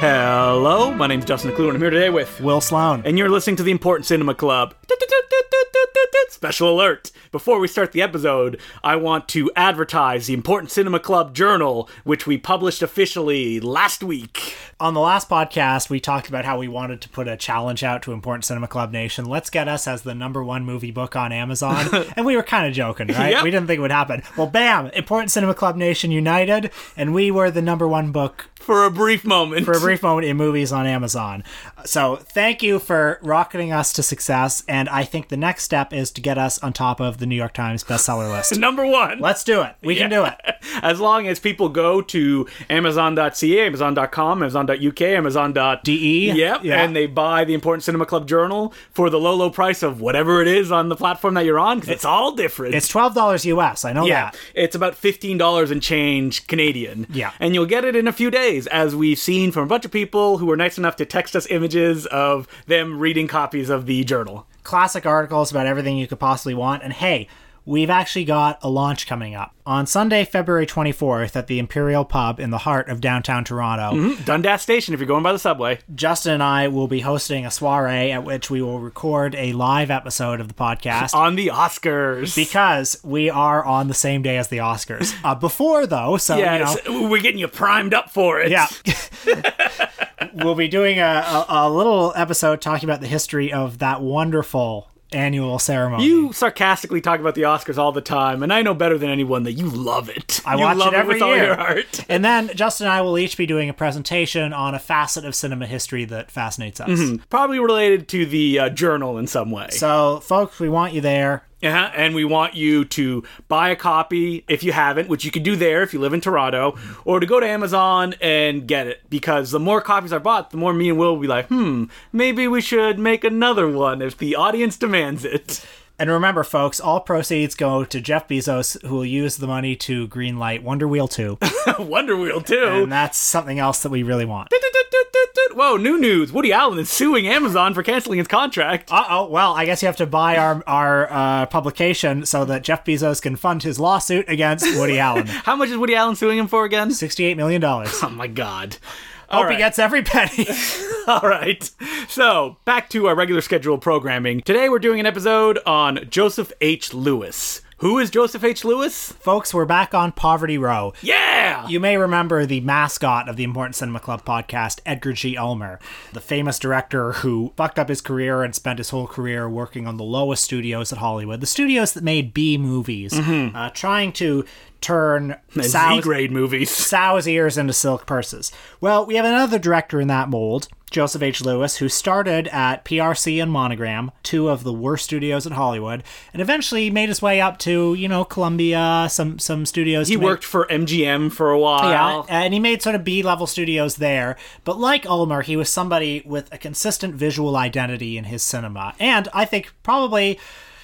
Hello, my name's Justin McClure, and I'm here today with Will Sloan. and you're listening to the Important Cinema Club. Special alert! Before we start the episode, I want to advertise the Important Cinema Club Journal, which we published officially last week. On the last podcast, we talked about how we wanted to put a challenge out to Important Cinema Club Nation. Let's get us as the number one movie book on Amazon. and we were kind of joking, right? Yep. We didn't think it would happen. Well, bam! Important Cinema Club Nation united, and we were the number one book For a brief moment. for a brief moment in movies on Amazon. So thank you for rocketing us to success. And I think the next step is to get us on top of the New York Times bestseller list. Number one. Let's do it. We can do it. As long as people go to Amazon.ca, Amazon.com, Amazon.uk, Amazon.de. Yep. Yeah. And they buy the Important Cinema Club Journal for the low, low price of whatever it is on the platform that you're on, because it's all different. It's twelve dollars US. I know yeah, that. it's about fifteen dollars and change Canadian. Yeah. and you'll get it in a few days, as we've seen from a bunch of people who were nice enough to text us images of them reading copies of the journal. classic articles about everything you could possibly want. And hey, we've actually got a launch coming up on Sunday, February 24th at the Imperial Pub in the heart of downtown Toronto. Dundas Station, if you're going by the subway. Justin and I will be hosting a soiree at which we will record a live episode of the podcast. On the Oscars. because we are on the same day as the Oscars. Uh, before though, so yes, you know, we're getting you primed up for it. yeah, we'll be doing a, a, a little episode talking about the history of that wonderful annual ceremony. You sarcastically talk about the Oscars all the time, and I know better than anyone that you love it. I you watch it every with all year. your heart. And then Justin and I will each be doing a presentation on a facet of cinema history that fascinates us. Probably related to the uh, journal in some way. So, folks, we want you there. Uh-huh. And we want you to buy a copy if you haven't, which you can do there if you live in Toronto, or to go to Amazon and get it. Because the more copies are bought, the more me and Will will be like, hmm, maybe we should make another one if the audience demands it. And remember, folks, all proceeds go to Jeff Bezos, who will use the money to greenlight Wonder Wheel 2. Wonder Wheel, 2? and that's something else that we really want. Whoa, new news. Woody Allen is suing Amazon for canceling his contract. Uh oh, well, I guess you have to buy our, our uh, publication so that Jeff Bezos can fund his lawsuit against Woody Allen. How much is Woody Allen suing him for again? $68 million. Oh my god. All he right. gets every penny. All right. So, back to our regular scheduled programming. Today we're doing an episode on Joseph H. Lewis. Who is Joseph H. Lewis? Folks, we're back on Poverty Row. Yeah! You may remember the mascot of the Important Cinema Club podcast, Edgar G. Ulmer, the famous director who fucked up his career and spent his whole career working on the lowest studios at Hollywood, the studios that made B movies, uh, trying to turn sows, Z-grade movies. sow's ears into silk purses. Well, we have another director in that mold. Joseph H. Lewis, who started at PRC and Monogram, two of the worst studios in Hollywood, and eventually made his way up to, you know, Columbia, some some studios. He to make- worked for MGM for a while. yeah, and he made sort of B level studios there. But like Ulmer, he was somebody with a consistent visual identity in his cinema, and I think probably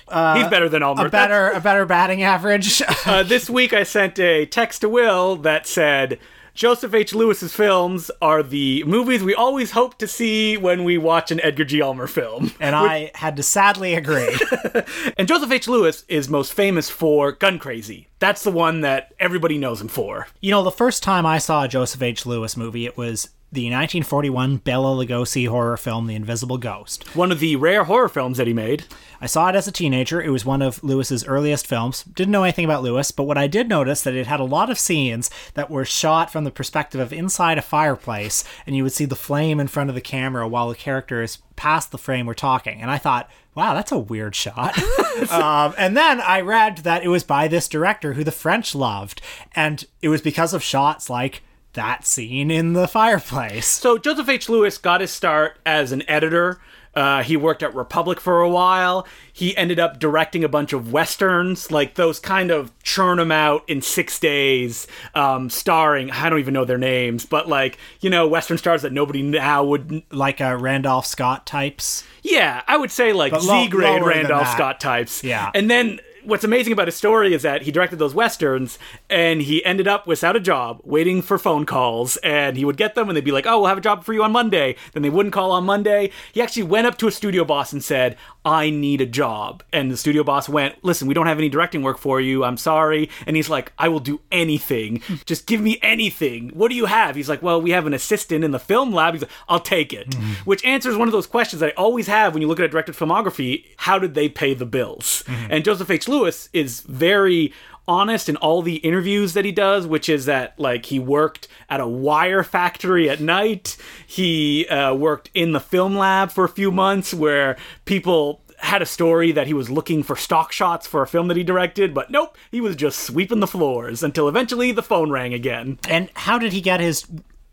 He's better than Ulmer. a better a better batting average. Uh, this week I sent a text to Will that said, Joseph H. Lewis's films are the movies we always hope to see when we watch an Edgar G. Ulmer film. and I had to sadly agree. And Joseph H. Lewis is most famous for Gun Crazy. That's the one that everybody knows him for. you know, the first time I saw a Joseph H. Lewis movie, it was the 1941 Bela Lugosi horror film, The Invisible Ghost. One of the rare horror films that he made. I saw it as a teenager. It was one of Lewis's earliest films. Didn't know anything about Lewis, but what I did notice that it had a lot of scenes that were shot from the perspective of inside a fireplace, and you would see the flame in front of the camera while the characters past the frame were talking. And I thought, wow, that's a weird shot. um, and then I read that it was by this director who the French loved, and it was because of shots like that scene in the fireplace. So Joseph H. Lewis got his start as an editor. Uh, he worked at Republic for a while. He ended up directing a bunch of westerns, like those kind of churn them out in six days, um, starring I don't even know their names, but like you know western stars that nobody now would. Like uh, Randolph Scott types. Yeah, I would say like Z grade Randolph. Scott types. Yeah. and then what's amazing about his story is that he directed those westerns and he ended up without a job, waiting for phone calls, and he would get them and they'd be like, "Oh, we'll have a job for you on Monday." Then they wouldn't call on Monday. He actually went up to a studio boss and said, "I need a job." And the studio boss went, "Listen, we don't have any directing work for you. I'm sorry." And he's like, "I will do anything. Just give me anything. What do you have?" He's like, "Well, we have an assistant in the film lab." He's like, "I'll take it." Mm-hmm. Which answers one of those questions that I always have when you look at a directed filmography, how did they pay the bills? Mm-hmm. And Joseph H. Lewis is very honest in all the interviews that he does, which is that like he worked at a wire factory at night. He uh, worked in the film lab for a few months, where people had a story that he was looking for stock shots for a film that he directed, but nope, he was just sweeping the floors until eventually the phone rang again. And how did he get his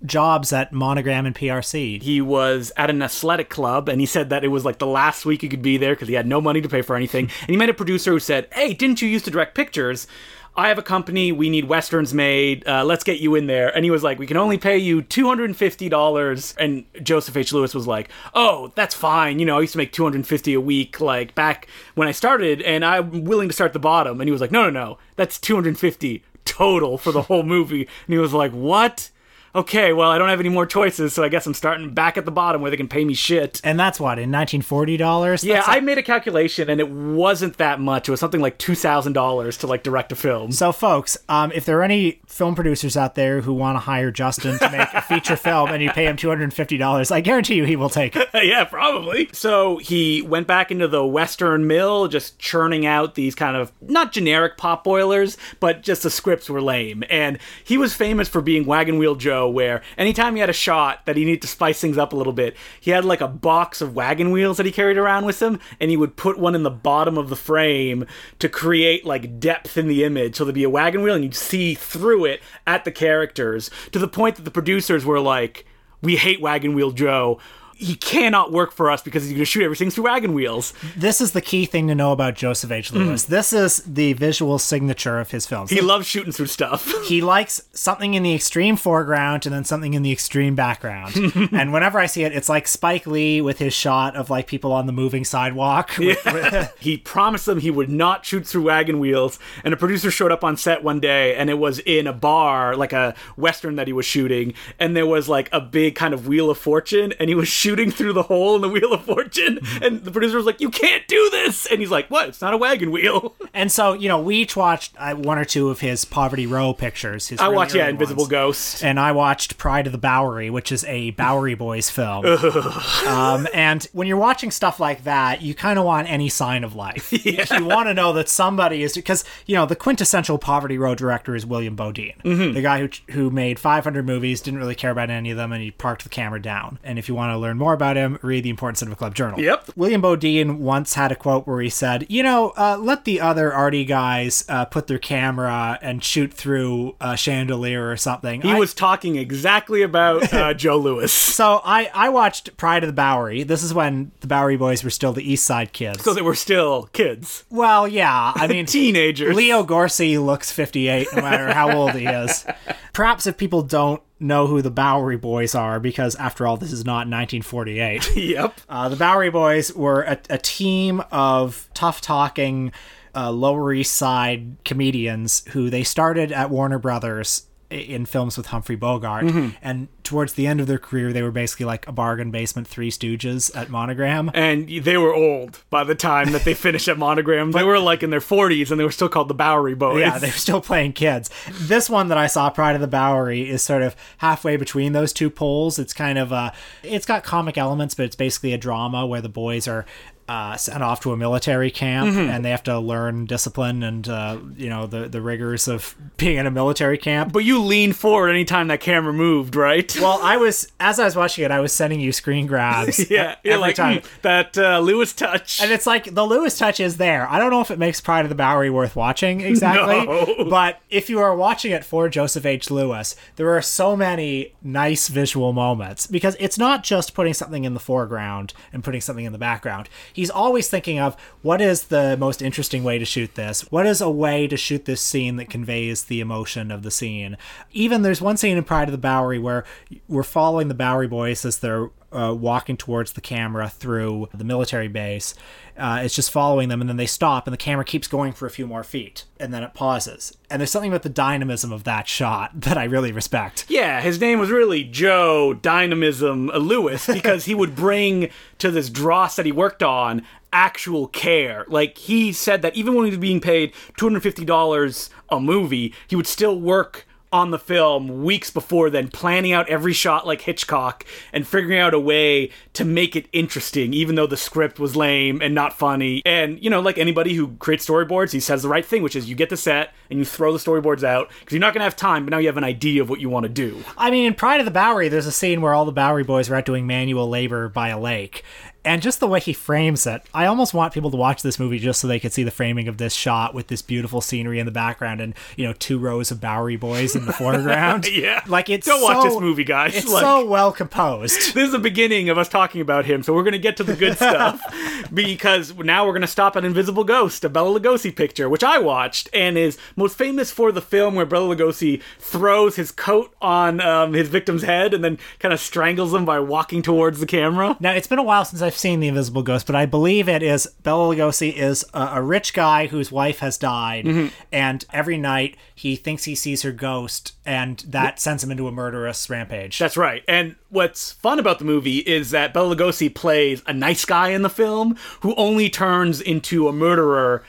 jobs at Monogram and PRC? He was at an athletic club and he said that it was like the last week he could be there because he had no money to pay for anything. and he met a producer who said, Hey, didn't you used to direct pictures? I have a company. We need westerns made. Uh, let's get you in there. And he was like, "We can only pay you two hundred and fifty dollars." And Joseph H. Lewis was like, "Oh, that's fine. You know, I used to make two hundred and fifty a week, like back when I started, and I'm willing to start at the bottom." And he was like, "No, no, no. That's two hundred and fifty total for the whole movie." And he was like, "What?" Okay, well, I don't have any more choices, so I guess I'm starting back at the bottom where they can pay me shit. And that's what in 1940 dollars. Yeah, I made a calculation and it wasn't that much. It was something like two thousand dollars to like direct a film. So, folks, um, if there are any film producers out there who want to hire Justin to make a feature film and you pay him $250, I guarantee you he will take it. yeah, probably. So he went back into the Western mill, just churning out these kind of not generic pop boilers, but just the scripts were lame. And he was famous for being Wagon Wheel Joe, where anytime he had a shot that he needed to spice things up a little bit, he had like a box of wagon wheels that he carried around with him, and he would put one in the bottom of the frame to create like depth in the image. So there'd be a wagon wheel, and you'd see through it at the characters to the point that the producers were like, "We hate Wagon Wheel Joe." He cannot work for us because he's going to shoot everything through wagon wheels. This is the key thing to know about Joseph H. Hmm. Lewis. This is the visual signature of his films. He loves shooting through stuff. he likes something in the extreme foreground and then something in the extreme background. and whenever I see it, it's like Spike Lee with his shot of like people on the moving sidewalk. he promised them he would not shoot through wagon wheels, and a producer showed up on set one day, and it was in a bar, like a western that he was shooting, and there was like a big kind of wheel of fortune, and he was shooting through the hole in the wheel of fortune, and the producer was like, "You can't do this," and he's like, "What? It's not a wagon wheel." and so, you know, we each watched uh, one or two of his Poverty Row pictures. His I really watched, yeah, Invisible ones. Ghost. and I watched Pride of the Bowery, which is a Bowery Boys film. um, and when you're watching stuff like that, you kind of want any sign of life. You want to know that somebody is because you know the quintessential Poverty Row director is William Beaudine, the guy who who made 500 movies, didn't really care about any of them, and he parked the camera down. And if you want to learn more about him, read the Important Cinema Club Journal. Yep. William Beaudine once had a quote where he said, "You know, uh, let the other arty guys uh, put their camera and shoot through a chandelier or something." He I- was talking exactly about uh, Joe Lewis. so I I watched Pride of the Bowery. This is when the Bowery Boys were still the East Side kids. So they were still kids, well, yeah. I mean, teenagers. Leo Gorcey looks 58 no matter how old he is. Perhaps if people don't know who the Bowery Boys are, because after all, this is not 1948. Yep. Uh, the Bowery Boys were a, a team of tough talking uh, Lower East Side comedians who they started at Warner Brothers in films with Humphrey Bogart. Mm-hmm. And towards the end of their career, they were basically like a bargain basement Three Stooges at Monogram. and they were old by the time that they finished at Monogram. They were like in their 40s and they were still called the Bowery Boys. Yeah, they were still playing kids. This one that I saw, Pride of the Bowery, is sort of halfway between those two poles. It's kind of a, it's got comic elements, but it's basically a drama where the boys are uh, sent off to a military camp and they have to learn discipline and uh, you know the the rigors of being in a military camp. But you leaned forward anytime that camera moved, right? Well, I was as I was watching it, I was sending you screen grabs. yeah, every like time. "Hmm, that uh, Lewis touch. And it's like the Lewis touch is there. I don't know if it makes Pride of the Bowery worth watching exactly, No. but if you are watching it for Joseph H. Lewis, there are so many nice visual moments because it's not just putting something in the foreground and putting something in the background. He's always thinking of what is the most interesting way to shoot this? What is a way to shoot this scene that conveys the emotion of the scene? Even there's one scene in Pride of the Bowery where we're following the Bowery boys as they're uh, walking towards the camera through the military base. Uh, it's just following them, and then they stop, and the camera keeps going for a few more feet, and then it pauses. And there's something about the dynamism of that shot that I really respect. Yeah, his name was really Joe Dynamism Lewis because he would bring to this dross that he worked on actual care. Like he said that even when he was being paid $250 a movie, he would still work on the film weeks before then, planning out every shot like Hitchcock and figuring out a way to make it interesting, even though the script was lame and not funny. And, you know, like anybody who creates storyboards, he says the right thing, which is you get the set and you throw the storyboards out because you're not going to have time, but now you have an idea of what you want to do. I mean, in Pride of the Bowery, there's a scene where all the Bowery boys are out doing manual labor by a lake and just the way he frames it i almost want people to watch this movie just so they could see the framing of this shot with this beautiful scenery in the background and you know two rows of bowery boys in the foreground. Yeah. Like it's don't so, watch this movie guys. it's like, so well composed. This is the beginning of us talking about him so we're going to get to the good stuff because now we're going to stop at invisible ghost a bela lugosi picture which i watched and is most famous for the film where bela lugosi throws his coat on um, his victim's head and then kind of strangles them by walking towards the camera. Now it's been a while since i've seen The Invisible Ghost, but I believe it is Bela Lugosi is a, a rich guy whose wife has died, Mm-hmm. and every night he thinks he sees her ghost, and that sends him into a murderous rampage. That's right. And what's fun about the movie is that Bela Lugosi plays a nice guy in the film who only turns into a murderer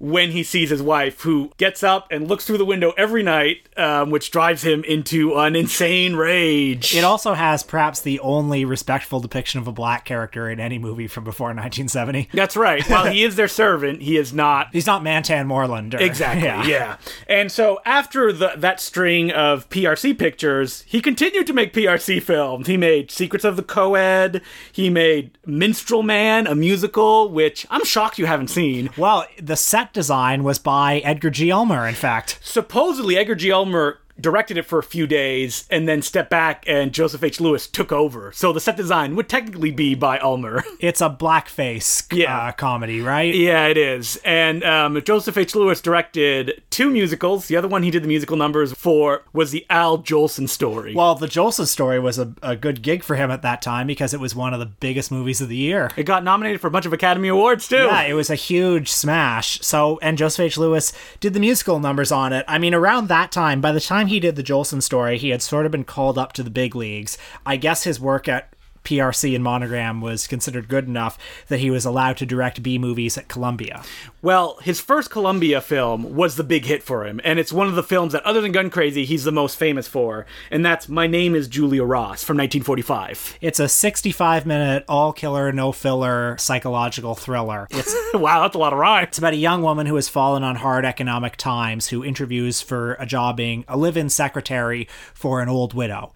when he sees his wife, who gets up and looks through the window every night, um, which drives him into an insane rage. It also has perhaps the only respectful depiction of a black character in any movie from before 1970. That's right. While he is their servant, he is not He's not Mantan Moreland. Or, Exactly. Yeah. And so after the, that string of PRC pictures, he continued to make PRC films. He made Secrets of the Coed. He made Minstrel Man, a musical, which I'm shocked you haven't seen. Well, the set design was by Edgar G. Ulmer, in fact. Supposedly, Edgar G. Ulmer directed it for a few days and then stepped back and Joseph H. Lewis took over. So the set design would technically be by Ulmer. It's a blackface Yeah. uh, comedy, right? Yeah, it is. And um, Joseph H. Lewis directed two musicals. The other one he did the musical numbers for was the Al Jolson story. Well, the Jolson story was a, a good gig for him at that time because it was one of the biggest movies of the year. it got nominated for a bunch of Academy Awards too. Yeah, it was a huge smash. So, and Joseph H. Lewis did the musical numbers on it. I mean, around that time, by the time he did the Jolson story, he had sort of been called up to the big leagues. I guess his work at PRC and Monogram was considered good enough that he was allowed to direct B movies at Columbia. Well, his first Columbia film was the big hit for him, and it's one of the films that, other than Gun Crazy, he's the most famous for, and that's My Name is Julia Ross from 1945. It's a 65 minute, all killer, no filler psychological thriller. It's wow, that's a lot of rhymes. It's about a young woman who has fallen on hard economic times who interviews for a job being a live in secretary for an old widow.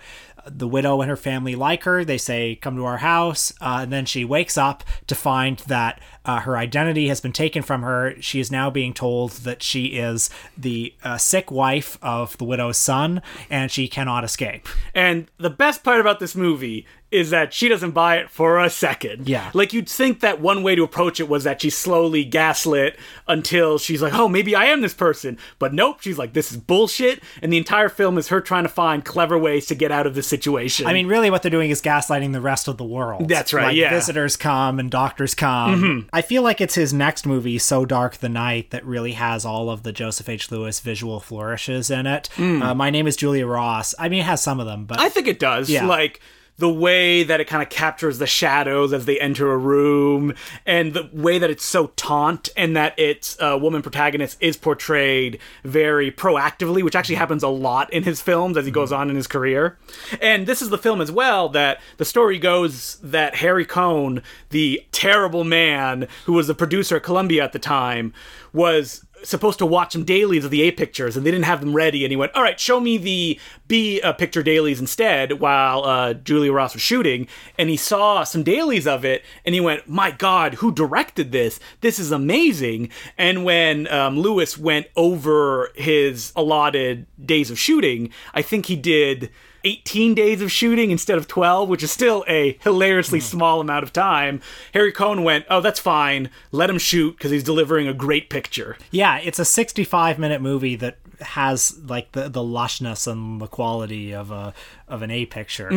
The widow and her family like her. They say, Come to our house. Uh, and then she wakes up to find that uh, her identity has been taken from her. She is now being told that she is the uh, sick wife of the widow's son and she cannot escape. And the best part about this movie is that she doesn't buy it for a second. Yeah. Like you'd think that one way to approach it was that she's slowly gaslit until she's like, oh, maybe I am this person. But nope, she's like, this is bullshit. And the entire film is her trying to find clever ways to get out of this situation. I mean, really, what they're doing is gaslighting the rest of the world. That's right, Like, yeah. Visitors come and doctors come. I feel like it's his next movie, So Dark the Night, that really has all of the Joseph H. Lewis visual flourishes in it. Uh, My name is Julia Ross. I mean, it has some of them, but I think it does. Yeah. Like the way that it kind of captures the shadows as they enter a room, and the way that it's so taunt, and that its uh, woman protagonist is portrayed very proactively, which actually happens a lot in his films as he goes on in his career. And this is the film as well that the story goes that Harry Cohn, the terrible man who was the producer at Columbia at the time, was supposed to watch some dailies of the A pictures, and they didn't have them ready. And he went, "All right, show me the B uh, picture dailies instead." While uh, Julia Ross was shooting, and he saw some dailies of it, and he went, "My God, who directed this? This is amazing!" And when um, Lewis went over his allotted days of shooting, I think he did. 18 days of shooting instead of 12, which is still a hilariously small amount of time. Harry Cohn went, Oh, that's fine. Let him shoot because he's delivering a great picture. yeah, it's a 65 minute movie that has like the the lushness and the quality of a of an A picture.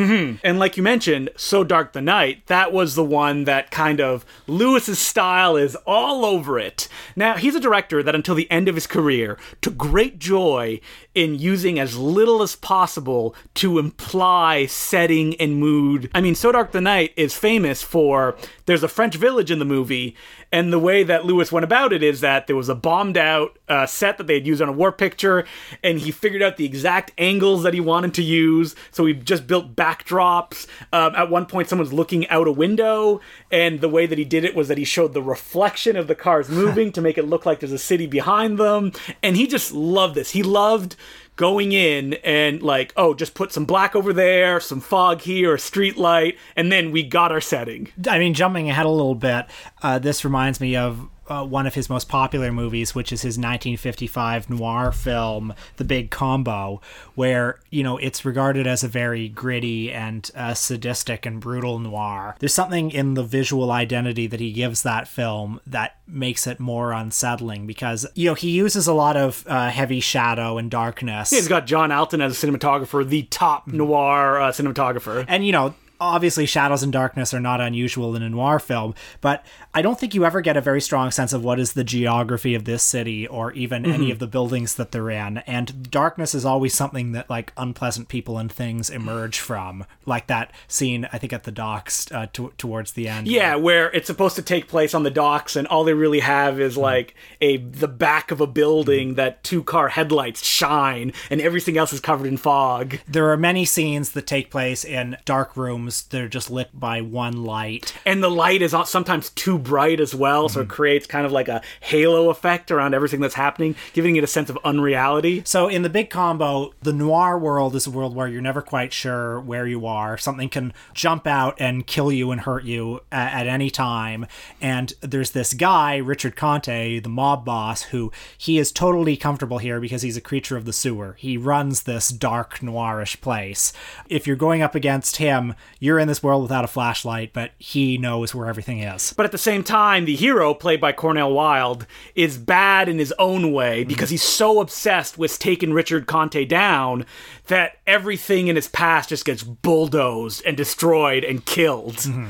And like you mentioned, So Dark the Night, that was the one that kind of Lewis's style is all over it. Now, he's a director that until the end of his career took great joy in using as little as possible to imply setting and mood. I mean, So Dark the Night is famous for there's a French village in the movie, and the way that Lewis went about it is that there was a bombed out uh, set that they had used on a war picture, and he figured out the exact angles that he wanted to use. So he just built backdrops. Um, at one point, someone's looking out a window, and the way that he did it was that he showed the reflection of the cars moving to make it look like there's a city behind them. And he just loved this. He loved going in and like oh just put some black over there some fog here a street light and then we got our setting I mean, jumping ahead a little bit, uh, this reminds me of uh, one of his most popular movies, which is his 1955 noir film, The Big Combo, where, you know, it's regarded as a very gritty and uh, sadistic and brutal noir. There's something in the visual identity that he gives that film that makes it more unsettling because, you know, he uses a lot of uh, heavy shadow and darkness. he's got john alton as a cinematographer the top noir uh, cinematographer and you know obviously shadows and darkness are not unusual in a noir film but i don't think you ever get a very strong sense of what is the geography of this city or even any of the buildings that they're in. And darkness is always something that like unpleasant people and things emerge from like that scene i think at the docks uh, to- towards the end. Yeah, where it's supposed to take place on the docks, and all they really have is like a the back of a building that two car headlights shine, and everything else is covered in fog. there are many scenes that take place in dark rooms that are just lit by one light And the light is sometimes too bright as well, so it mm-hmm. creates kind of like a halo effect around everything that's happening, giving it a sense of unreality. So in the big combo, the noir world is a world where you're never quite sure where you are. Something can jump out and kill you and hurt you at, at any time. And there's this guy, Richard Conte, the mob boss, who he is totally comfortable here because he's a creature of the sewer. He runs this dark noirish place. If you're going up against him, you're in this world without a flashlight, but he knows where everything is. But at the same time, the hero, played by Cornel Wilde, is bad in his own way mm-hmm. because he's so obsessed with taking Richard Conte down that everything in his past just gets bulldozed and destroyed and killed. Mm-hmm.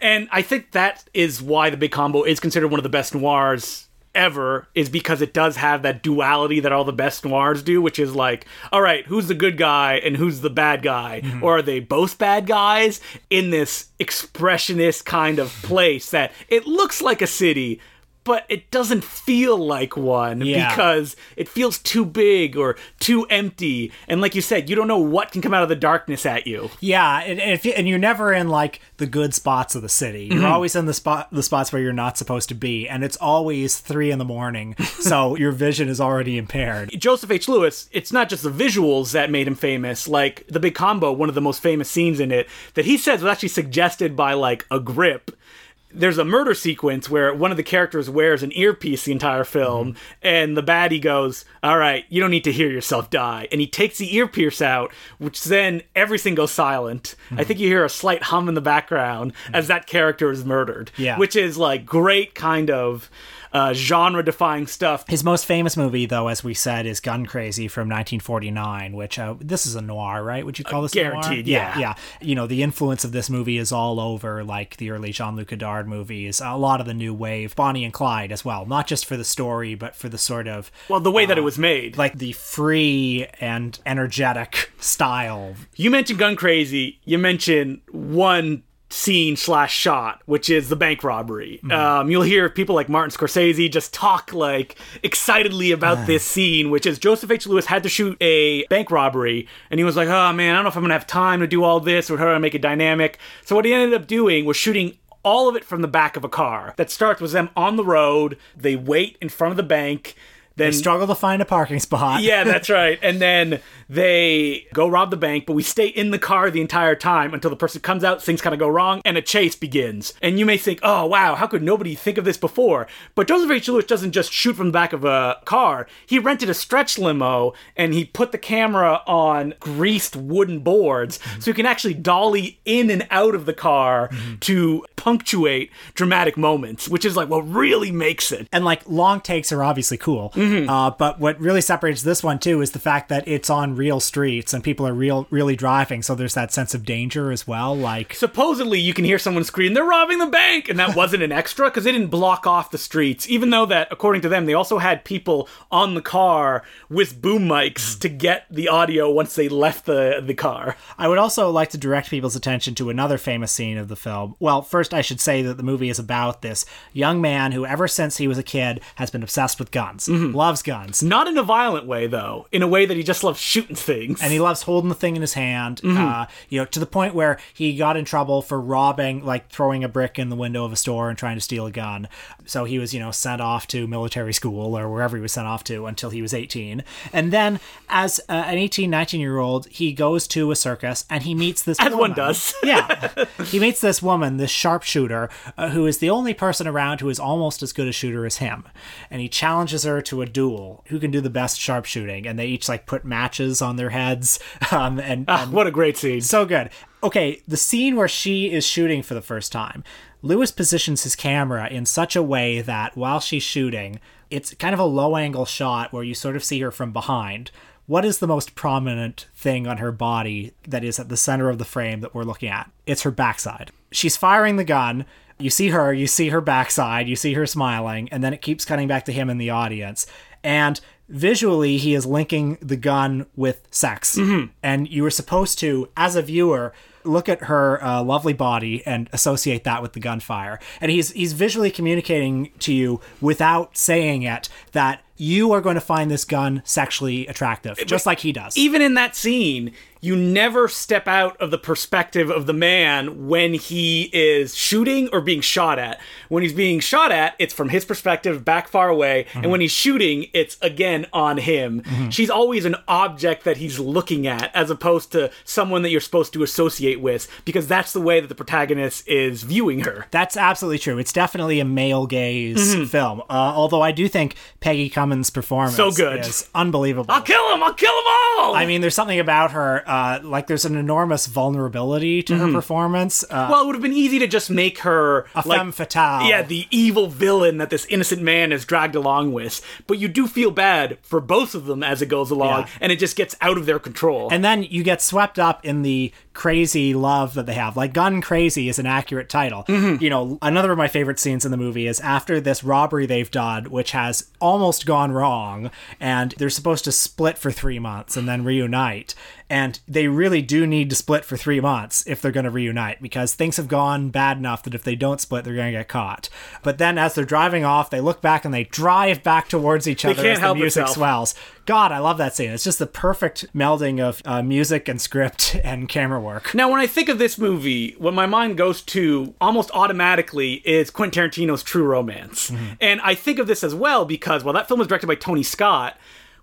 And I think that is why The Big Combo is considered one of the best noirs ever is because it does have that duality that all the best noirs do, which is like, all right, who's the good guy and who's the bad guy? Mm-hmm. Or are they both bad guys in this expressionist kind of place that it looks like a city, but it doesn't feel like one Yeah. because it feels too big or too empty. And like you said, you don't know what can come out of the darkness at you. Yeah, and, and, if you, and you're never in like the good spots of the city. You're mm-hmm. always in the spot the spots where you're not supposed to be, and it's always three in the morning, so your vision is already impaired. Joseph H. Lewis, it's not just the visuals that made him famous. Like the big combo, one of the most famous scenes in it that he says was actually suggested by like a grip. There's a murder sequence where one of the characters wears an earpiece the entire film, and the baddie goes, All right, you don't need to hear yourself die. And he takes the earpiece out, which then everything goes silent. I think you hear a slight hum in the background as that character is murdered, Yeah. which is like great kind of uh, genre defying stuff. His most famous movie, though, as we said, is Gun Crazy from 1949, which uh, this is a noir, right? Would you call this guaranteed, yeah, yeah. yeah. You know, the influence of this movie is all over, like the early Jean-Luc Godard movies, a lot of the new wave, Bonnie and Clyde as well, not just for the story, but for the sort of Well, the way that it was made. like the free and energetic style. You mentioned Gun Crazy. You mentioned one scene slash shot, which is the bank robbery. Um, you'll hear people like Martin Scorsese just talk like excitedly about this scene, which is Joseph H. Lewis had to shoot a bank robbery, and he was like, "Oh man, I don't know if I'm gonna have time to do all this or how to make it dynamic." So what he ended up doing was shooting all of it from the back of a car. That starts with them on the road. They wait in front of the bank. Then They struggle to find a parking spot. yeah, that's right. And then they go rob the bank, but we stay in the car the entire time until the person comes out, things kind of go wrong, and a chase begins. And you may think, oh, wow, how could nobody think of this before? But Joseph H. Lewis doesn't just shoot from the back of a car. He rented a stretch limo and he put the camera on greased wooden boards mm-hmm. so you can actually dolly in and out of the car mm-hmm. to punctuate dramatic moments, which is like what really makes it. And like long takes are obviously cool. Uh, but what really separates this one too is the fact that it's on real streets and people are real really driving, so there's that sense of danger as well. Like supposedly you can hear someone scream they're robbing the bank! And that wasn't an extra because they didn't block off the streets even though that according to them they also had people on the car with boom mics to get the audio once they left the the car. I would also like to direct people's attention to another famous scene of the film. Well, first, I should say that the movie is about this young man who, ever since he was a kid, has been obsessed with guns, loves guns. not in a violent way though in a way that he just loves shooting things And he loves holding the thing in his hand, uh, you know, to the point where he got in trouble for robbing, like throwing a brick in the window of a store and trying to steal a gun. So he was, you know, sent off to military school or wherever he was sent off to until he was 18. And then, as uh, an 18, 19 year old, he goes to a circus and he meets this As one woman. does. yeah. He meets this woman, this sharpshooter, uh, who is the only person around who is almost as good a shooter as him. And he challenges her to a duel. Who can do the best sharpshooting? And they each like put matches on their heads. Um, and, and what a great scene so good. Okay, the scene where she is shooting for the first time. Lewis positions his camera in such a way that while she's shooting, it's kind of a low angle shot where you sort of see her from behind. What is the most prominent thing on her body that is at the center of the frame that we're looking at? It's her backside. She's firing the gun. You see her, you see her backside, you see her smiling, and then it keeps cutting back to him in the audience. And visually, he is linking the gun with sex. And you were supposed to, as a viewer, look at her uh, lovely body and associate that with the gunfire. And he's he's visually communicating to you without saying it that you are going to find this gun sexually attractive, just like he does. even in that scene, you never step out of the perspective of the man when he is shooting or being shot at. When he's being shot at, it's from his perspective, back far away, and mhm. when he's shooting, it's again on him. Mhm. She's always an object that he's looking at, as opposed to someone that you're supposed to associate with, because that's the way that the protagonist is viewing her. That's absolutely true. It's definitely a male gaze mm-hmm. film. Uh, although I do think Peggy Cummins' performance So good. is unbelievable. I'll kill him! I'll kill them all! I mean, there's something about her, uh, like there's an enormous vulnerability to her performance. Uh, well, it would have been easy to just make her a like, femme fatale. Yeah, the evil villain that this innocent man is dragged along with. But you do feel bad for both of them as it goes along, Yeah. and it just gets out of their control. And then you get swept up in the crazy love that they have. Like Gun Crazy is an accurate title. You know, another of my favorite scenes in the movie is after this robbery they've done, which has almost gone wrong, and they're supposed to split for three months and then reunite. And they really do need to split for three months if they're going to reunite because things have gone bad enough that if they don't split, they're going to get caught. But then as they're driving off, they look back and they drive back towards each other as the music itself. swells. God, I love that scene. It's just the perfect melding of uh, music and script and camera work. Now, when I think of this movie, what my mind goes to almost automatically is Quentin Tarantino's True Romance. And I think of this as well because, well, that film was directed by Tony Scott.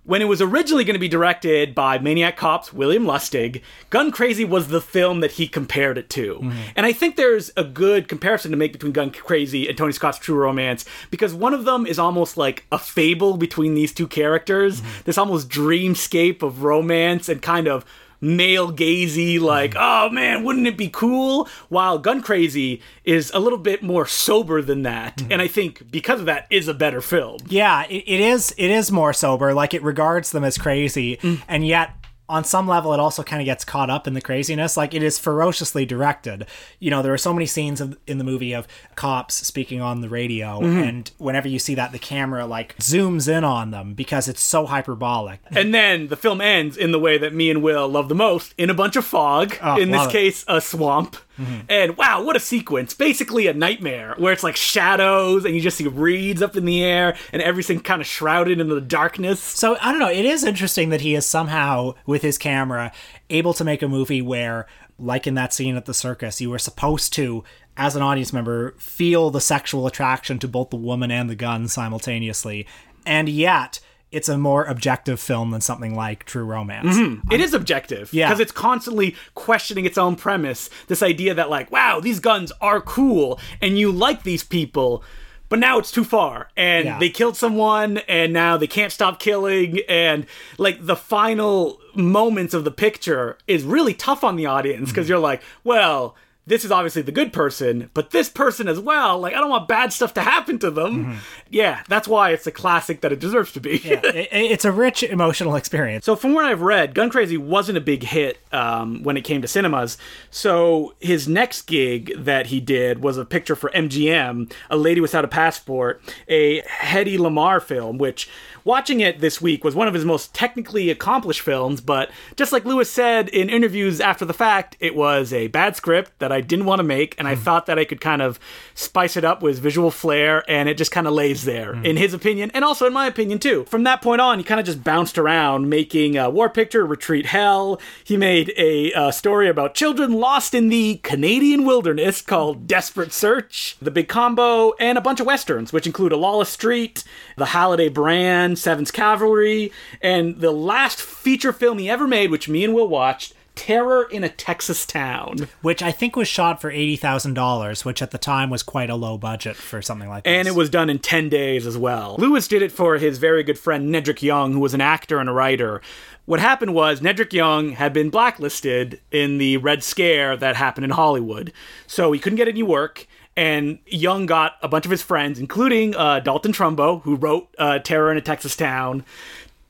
When it was originally going to be directed by Maniac Cop's William Lustig, Gun Crazy was the film that he compared it to. Mm-hmm. And I think there's a good comparison to make between Gun Crazy and Tony Scott's True Romance because one of them is almost like a fable between these two characters, mm-hmm. this almost dreamscape of romance and kind of male gazy like mm. oh man wouldn't it be cool? While gun crazy is a little bit more sober than that. Mm-hmm. And i think because of that is a better film. Yeah, it, it is. It is more sober. Like it regards them as crazy, mm. and yet on some level, it also kind of gets caught up in the craziness. Like it is ferociously directed. You know, there are so many scenes of, in the movie of cops speaking on the radio, mm-hmm. and whenever you see that, the camera like zooms in on them because it's so hyperbolic. and then the film ends in the way that me and will love the most in a bunch of fog oh, in this it. case a swamp Mm-hmm. and wow what a sequence. Basically a nightmare where it's like shadows and you just see reeds up in the air and everything kind of shrouded in the darkness. So I don't know. It is interesting that he is somehow, with his camera, able to make a movie where, like in that scene at the circus, you were supposed to, as an audience member, feel the sexual attraction to both the woman and the gun simultaneously, and yet it's a more objective film than something like True Romance. Mm-hmm. It is objective. Yeah. Because it's constantly questioning its own premise. This idea that, like, wow, these guns are cool and you like these people, but now it's too far. And Yeah. they killed someone and now they can't stop killing. And, like, the final moments of the picture is really tough on the audience because mm-hmm. you're like, well, this is obviously the good person, but this person as well. Like, I don't want bad stuff to happen to them. Yeah, that's why it's a classic that it deserves to be. Yeah, it, it's a rich emotional experience. So, from what I've read, Gun Crazy wasn't a big hit um, when it came to cinemas. So, his next gig that he did was a picture for MGM, A Lady Without a Passport, a Hedy Lamarr film, which watching it this week was one of his most technically accomplished films, but just like Lewis said in interviews after the fact, it was a bad script that I didn't want to make, and I thought that I could kind of spice it up with visual flair, and it just kind of lays there, in his opinion, and also in my opinion too. From that point on, he kind of just bounced around, making a war picture, Retreat Hell. He made a uh, story about children lost in the Canadian wilderness called Desperate Search, The Big Combo, and a bunch of westerns, which include A Lawless Street, The Halliday Brand, Seventh Cavalry, and the last feature film he ever made, which me and Will watched, Terror in a Texas Town. Which I think was shot for eighty thousand dollars, which at the time was quite a low budget for something like this. And it was done in 10 days as well. Lewis did it for his very good friend Nedrick Young, who was an actor and a writer. What happened was Nedrick Young had been blacklisted in the Red Scare that happened in Hollywood. So he couldn't get any work. And Young got a bunch of his friends, including uh, Dalton Trumbo, who wrote uh, Terror in a Texas Town,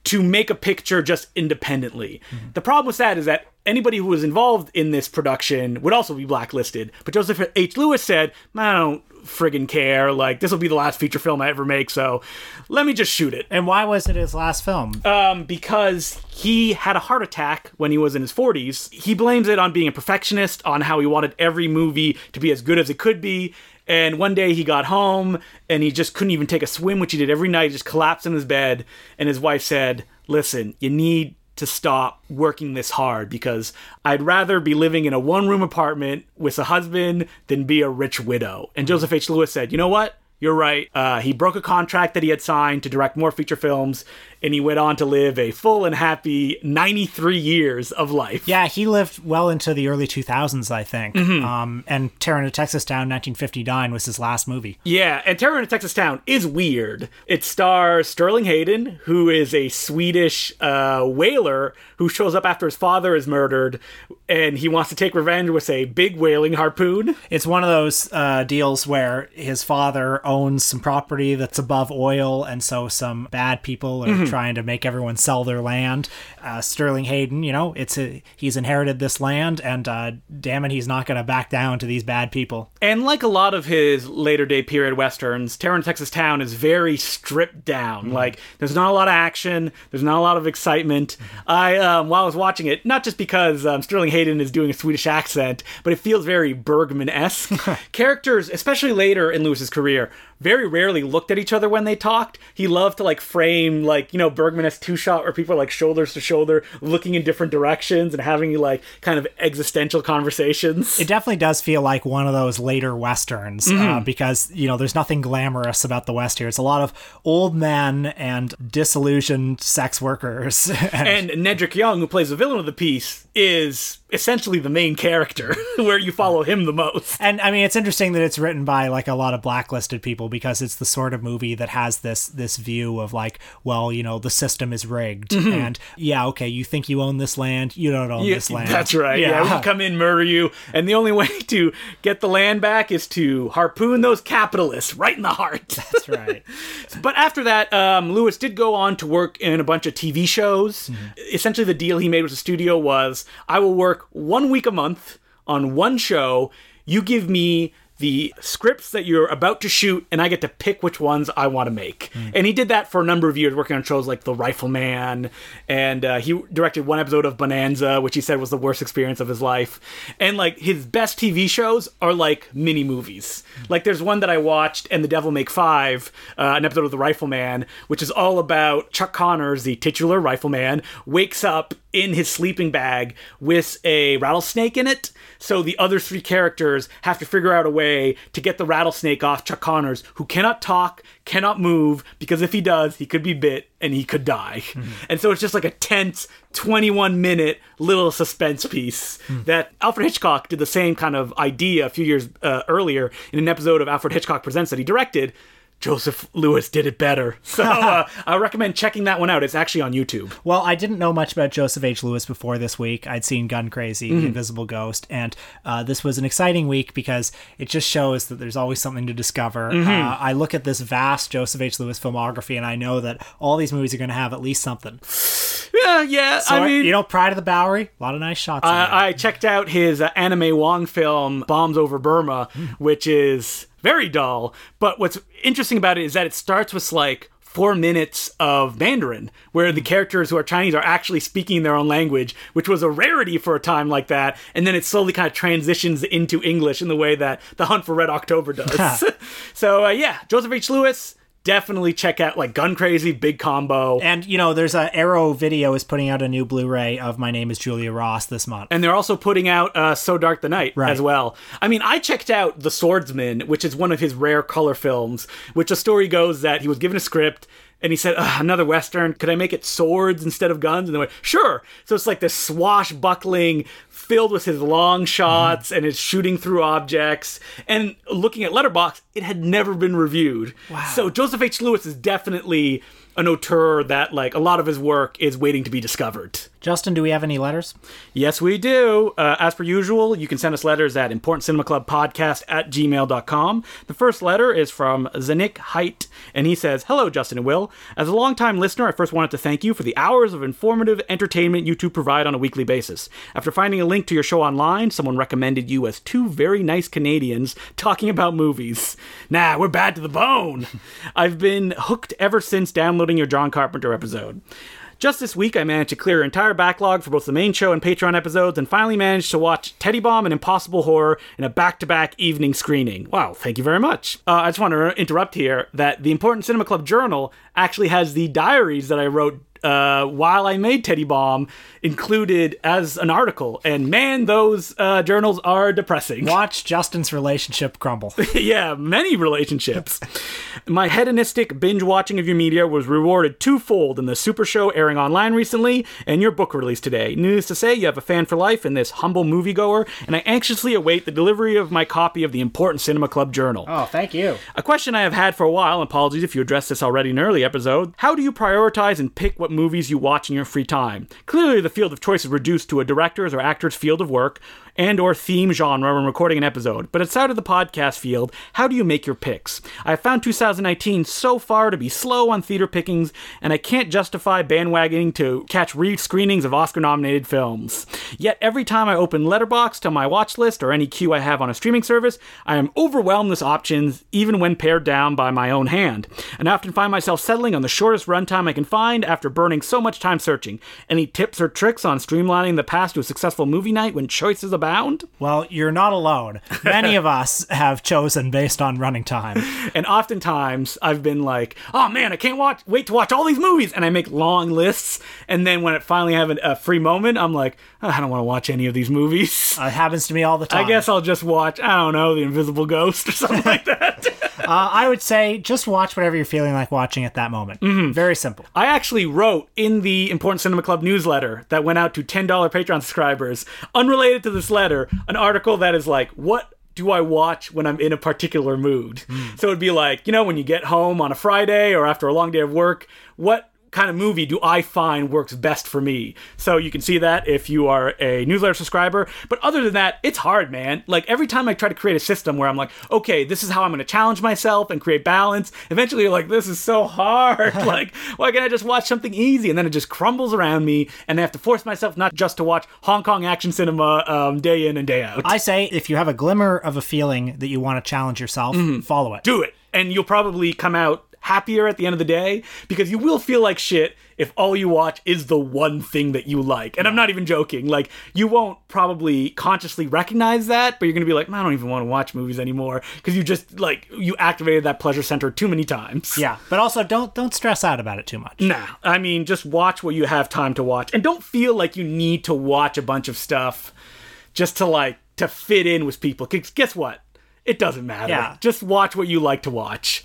to make a picture just independently. The problem with that is that anybody who was involved in this production would also be blacklisted. But Joseph H. Lewis said, I don't friggin' care. Like, this will be the last feature film I ever make, so let me just shoot it. and why was it his last film? Um, because he had a heart attack when he was in his 40s. He blames it on being a perfectionist, on how he wanted every movie to be as good as it could be. And one day he got home and he just couldn't even take a swim, which he did every night. He just collapsed in his bed. And his wife said, Listen, you need to stop working this hard because I'd rather be living in a one room apartment with a husband than be a rich widow. And Joseph H. Lewis said, You know what? You're right. Uh, he broke a contract that he had signed to direct more feature films, and he went on to live a full and happy 93 years of life. Yeah, he lived well into the early 2000s, I think. Mm-hmm. Um, and Terror in a Texas Town, 1959, was his last movie. Yeah, and Terror in a Texas Town is weird. It stars Sterling Hayden, who is a Swedish uh, whaler who shows up after his father is murdered, and he wants to take revenge with a big whaling harpoon. It's one of those uh, deals where his father owns some property that's above oil, and so some bad people are Mm-hmm. Trying to make everyone sell their land. Uh, Sterling Hayden, you know, it's a, he's inherited this land, and uh, damn it, he's not going to back down to these bad people. And like a lot of his later day period westerns, Terror in Texas Town is very stripped down. Like there's not a lot of action, there's not a lot of excitement. I um, while I was watching it, not just because um, Sterling Hayden is doing a Swedish accent, but it feels very Bergman esque. Characters, especially later in Lewis's career, very rarely looked at each other when they talked. He loved to like frame like you know Bergman esque two shot where people are like shoulders to shoulder, looking in different directions and having like kind of existential conversations. It definitely does feel like one of those later westerns uh, Mm-hmm. because you know there's nothing glamorous about the West here. It's a lot of old men and disillusioned sex workers. and, and Nedrick Young, who plays the villain of the piece, is essentially the main character, where you follow him the most. and I mean, it's interesting that it's written by like a lot of blacklisted people because it's the sort of movie that has this this view of like, well, you know, the system is rigged, and yeah, okay, you think you own this land, you don't own Mm-hmm. Yeah, this land. That's right. Yeah. we come in, murder you, and the only way to get the land back is to harpoon those capitalists right in the heart. that's right. But after that, um, Lewis did go on to work in a bunch of TV shows. Essentially, the deal he made with the studio was I will work one week a month on one show. You give me the scripts that you're about to shoot, and I get to pick which ones I want to make. And he did that for a number of years, working on shows like The Rifleman, and uh, he directed one episode of Bonanza, which he said was the worst experience of his life. And like his best TV shows are like mini movies. Like there's one that I watched, and The Devil Make Five, uh, an episode of The Rifleman, which is all about Chuck Connors, the titular rifleman, wakes up in his sleeping bag with a rattlesnake in it. So the other three characters have to figure out a way to get the rattlesnake off Chuck Connors, who cannot talk, cannot move, because if he does, he could be bit and he could die. And so it's just like a tense 21 minute little suspense piece that Alfred Hitchcock did the same kind of idea a few years uh, earlier in an episode of Alfred Hitchcock Presents that he directed Joseph Lewis did it better. So uh, I recommend checking that one out. It's actually on YouTube. Well, I didn't know much about Joseph H. Lewis before this week. I'd seen Gun Crazy, Mm-hmm. Invisible Ghost, and uh, this was an exciting week because it just shows that there's always something to discover. Mm-hmm. Uh, I look at this vast Joseph H. Lewis filmography, and I know that all these movies are going to have at least something. Yeah, yeah. So, I mean, you know, Pride of the Bowery, a lot of nice shots. I, I checked out his uh, Anna May Wong film Bombs Over Burma, which is very dull. But what's interesting about it is that it starts with like four minutes of Mandarin, where the characters who are Chinese are actually speaking their own language, which was a rarity for a time like that. And then it slowly kind of transitions into English in the way that The Hunt for Red October does. so uh, yeah, Joseph H. Lewis. Definitely check out like Gun Crazy, Big Combo. and you know, there's a Arrow Video is putting out a new Blu-ray of My Name Is Julia Ross this month. And they're also putting out uh, So Dark the Night Right. as well. I mean, I checked out The Swordsman, which is one of his rare color films, which the story goes that he was given a script and he said, another Western, could I make it swords instead of guns? And they went, sure. So it's like this swashbuckling filled with his long mm-hmm. shots and his shooting through objects. And looking at Letterboxd, it had never been reviewed. Wow. So Joseph H. Lewis is definitely an auteur that like a lot of his work is waiting to be discovered. Justin, do we have any letters? Yes, we do. Uh, as per usual, you can send us letters at importantcinemaclubpodcast at gmail.com. The first letter is from Zanik Height, and he says, Hello, Justin and Will. As a longtime listener, I first wanted to thank you for the hours of informative entertainment you two provide on a weekly basis. After finding a link to your show online, someone recommended you as two very nice Canadians talking about movies. Nah, we're bad to the bone. I've been hooked ever since downloading your John Carpenter episode. Just this week, I managed to clear an entire backlog for both the main show and Patreon episodes, and finally managed to watch Teddy Bomb and Impossible Horror in a back to back evening screening. Wow, thank you very much. Uh, I just want to interrupt here that the Important Cinema Club Journal actually has the diaries that I wrote. Uh, while I made Teddy Bomb, included as an article, and man, those uh, journals are depressing. Watch Justin's relationship crumble. yeah, many relationships. My hedonistic binge watching of your media was rewarded twofold in the Super Show airing online recently and your book release today. Needless to say, you have a fan for life in this humble moviegoer, and I anxiously await the delivery of my copy of the Important Cinema Club Journal. Oh, thank you. A question I have had for a while, and apologies if you addressed this already in an early episode. How do you prioritize and pick what movies you watch in your free time? Clearly, the field of choice is reduced to a director's or actor's field of work and or theme genre when recording an episode. But outside of the podcast field, how do you make your picks? I have found 2019 so far to be slow on theater pickings, and I can't justify bandwagoning to catch re-screenings of Oscar-nominated films. Yet every time I open Letterboxd to my watch list or any queue I have on a streaming service, I am overwhelmed with options, even when pared down by my own hand, and I often find myself settling on the shortest runtime I can find after burning so much time searching. Any tips or tricks on streamlining the path to a successful movie night when choices abound? Well, you're not alone. Many of us have chosen based on running time. And oftentimes I've been like, oh man, I can't watch, wait to watch all these movies. And I make long lists. And then when I finally have a, free moment, I'm like, "Oh, I don't want to watch any of these movies. Uh, it happens to me all the time. I guess I'll just watch, I don't know, The Invisible Ghost or something like that. uh, I would say just watch whatever you're feeling like watching at that moment. Mm-hmm. Very simple. I actually wrote in the Important Cinema Club newsletter that went out to $10 Patreon subscribers, unrelated to this letter, an article that is like, what do I watch when I'm in a particular mood? Hmm. So it'd be like, you know, when you get home on a Friday or after a long day of work, what kind of movie do I find works best for me? So you can see that if you are a newsletter subscriber. But other than that, it's hard, man. Like every time I try to create a system where I'm like, okay, this is how I'm going to challenge myself and create balance, eventually you're like, this is so hard. like, why can't I just watch something easy? And then it just crumbles around me, and I have to force myself not just to watch Hong Kong action cinema um, day in and day out. I say if you have a glimmer of a feeling that you want to challenge yourself, follow it. do it and you'll probably come out happier at the end of the day because you will feel like shit if all you watch is the one thing that you like and i'm not even joking like you won't probably consciously recognize that but you're gonna be like i don't even want to watch movies anymore because you just like you activated that pleasure center too many times Yeah, but also don't don't stress out about it too much. Nah, I mean, just watch what you have time to watch, and don't feel like you need to watch a bunch of stuff just to like to fit in with people. 'Cause guess what? It doesn't matter. Yeah. Just watch what you like to watch.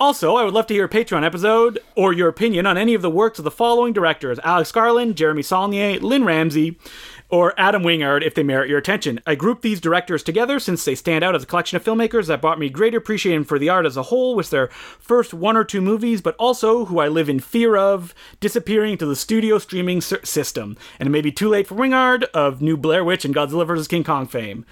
Also, I would love to hear a Patreon episode or your opinion on any of the works of the following directors. Alex Garland, Jeremy Saulnier, Lynn Ramsey, or Adam Wingard if they merit your attention. I grouped these directors together since they stand out as a collection of filmmakers that brought me great appreciation for the art as a whole with their first one or two movies, but also who I live in fear of disappearing into the studio streaming system. And it may be too late for Wingard of New Blair Witch and Godzilla vs. King Kong fame.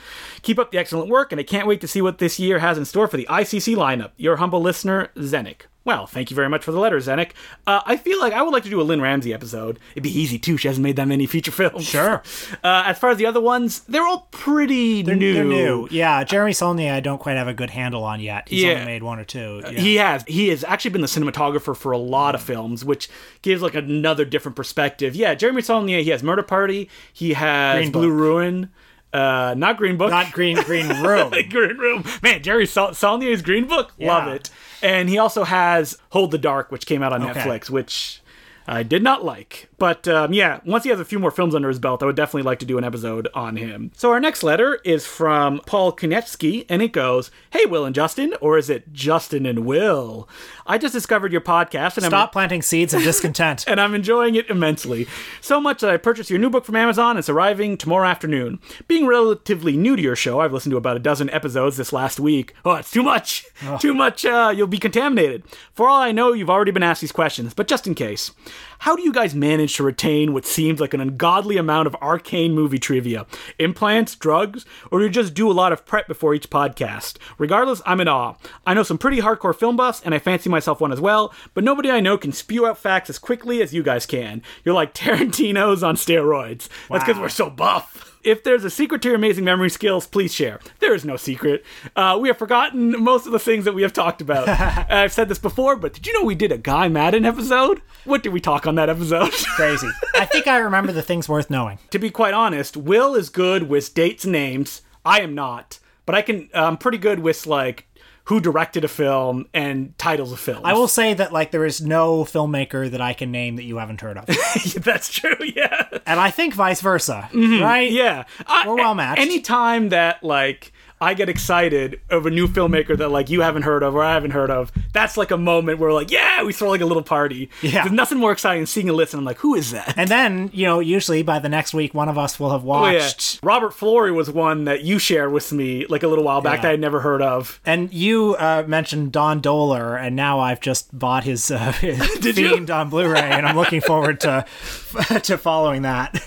Keep up the excellent work, and I can't wait to see what this year has in store for the ICC lineup. Your humble listener, Zenik. Well, thank you very much for the letter, Zenik. Uh, I feel like I would like to do a Lynn Ramsey episode. It'd be easy too. She hasn't made that many feature films. Sure. Uh, as far as the other ones, they're all pretty they're, new. They're new. Yeah, Jeremy Saulnier, I don't quite have a good handle on yet. He's Yeah. only made one or two. Yeah. He has. He has actually been the cinematographer for a lot of films, which gives like another different perspective. Yeah, Jeremy Saulnier. He has Murder Party. He has Green Blue Book. Ruin. Uh, not Green Book. Not Green Green Room. Green Room. Man, Jerry Saul- Saulnier's Green Book. Love it. And he also has Hold the Dark, which came out on Okay. Netflix, which I did not like. But um, yeah, once he has a few more films under his belt, I would definitely like to do an episode on him. So our next letter is from Paul Konetsky, and it goes, Hey, Will and Justin, or is it Justin and Will? I just discovered your podcast, and I'm Stop planting seeds of discontent. and I'm enjoying it immensely. So much that I purchased your new book from Amazon. It's arriving tomorrow afternoon. Being relatively new to your show, I've listened to about a dozen episodes this last week. Oh, it's too much. Too much. Uh, you'll be contaminated. For all I know, you've already been asked these questions, but just in case. How do you guys manage to retain what seems like an ungodly amount of arcane movie trivia? Implants, drugs, or do you just do a lot of prep before each podcast? Regardless, I'm in awe. I know some pretty hardcore film buffs, and I fancy myself one as well, but nobody I know can spew out facts as quickly as you guys can. You're like Tarantino's on steroids. That's because we're so buff. If there's a secret to your amazing memory skills, please share. There is no secret. Uh, we have forgotten most of the things that we have talked about. I've said this before, but did you know we did a Guy Maddin episode? What did we talk on that episode? Crazy. I think I remember the things worth knowing. to be quite honest, Will is good with dates and names. I am not, but I can. I'm pretty good with like who directed a film and titles of films. I will say that like there is no filmmaker that I can name that you haven't heard of. That's true. Yeah. and I think vice versa. Mm-hmm. Right? Yeah. We're well matched. Anytime that like I get excited of a new filmmaker that like you haven't heard of or I haven't heard of, that's like a moment where like, yeah, we throw like a little party. Yeah. There's nothing more exciting than seeing a list and I'm like, who is that? And then, you know, usually by the next week one of us will have Oh, yeah. watched Robert Florey was one that you shared with me like a little while back Yeah. that I'd never heard of. And you uh, mentioned Don Dohler, and now I've just bought his, uh, his Did you? On Blu-ray, and I'm looking forward to to following that.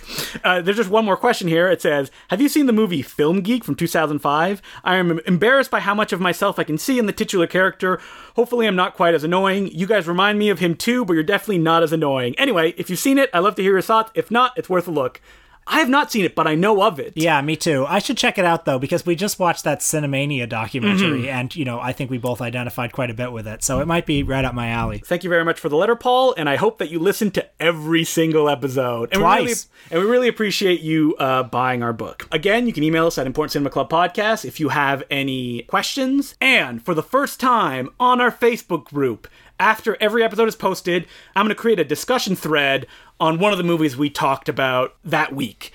Uh, there's just one more question here. It says, "Have you seen the movie Film Geek from 2005? I am embarrassed by how much of myself I can see in the titular character. Hopefully, I'm not quite as annoying. You guys remind me of him too, but you're definitely not as annoying. Anyway, if you've seen it, I'd love to hear your thoughts. If not, it's worth a look. I have not seen it, but I know of it. Yeah, me too. I should check it out though because we just watched that Cinemania documentary, Mm-hmm. and you know I think we both identified quite a bit with it, so it might be right up my alley. Thank you very much for the letter, Paul, and I hope that you listen to every single episode. And We really, Twice. and we really appreciate you uh, buying our book. Again, you can email us at Important Cinema Club Podcast if you have any questions. And for the first time on our Facebook group, after every episode is posted, I'm going to create a discussion thread on one of the movies we talked about that week.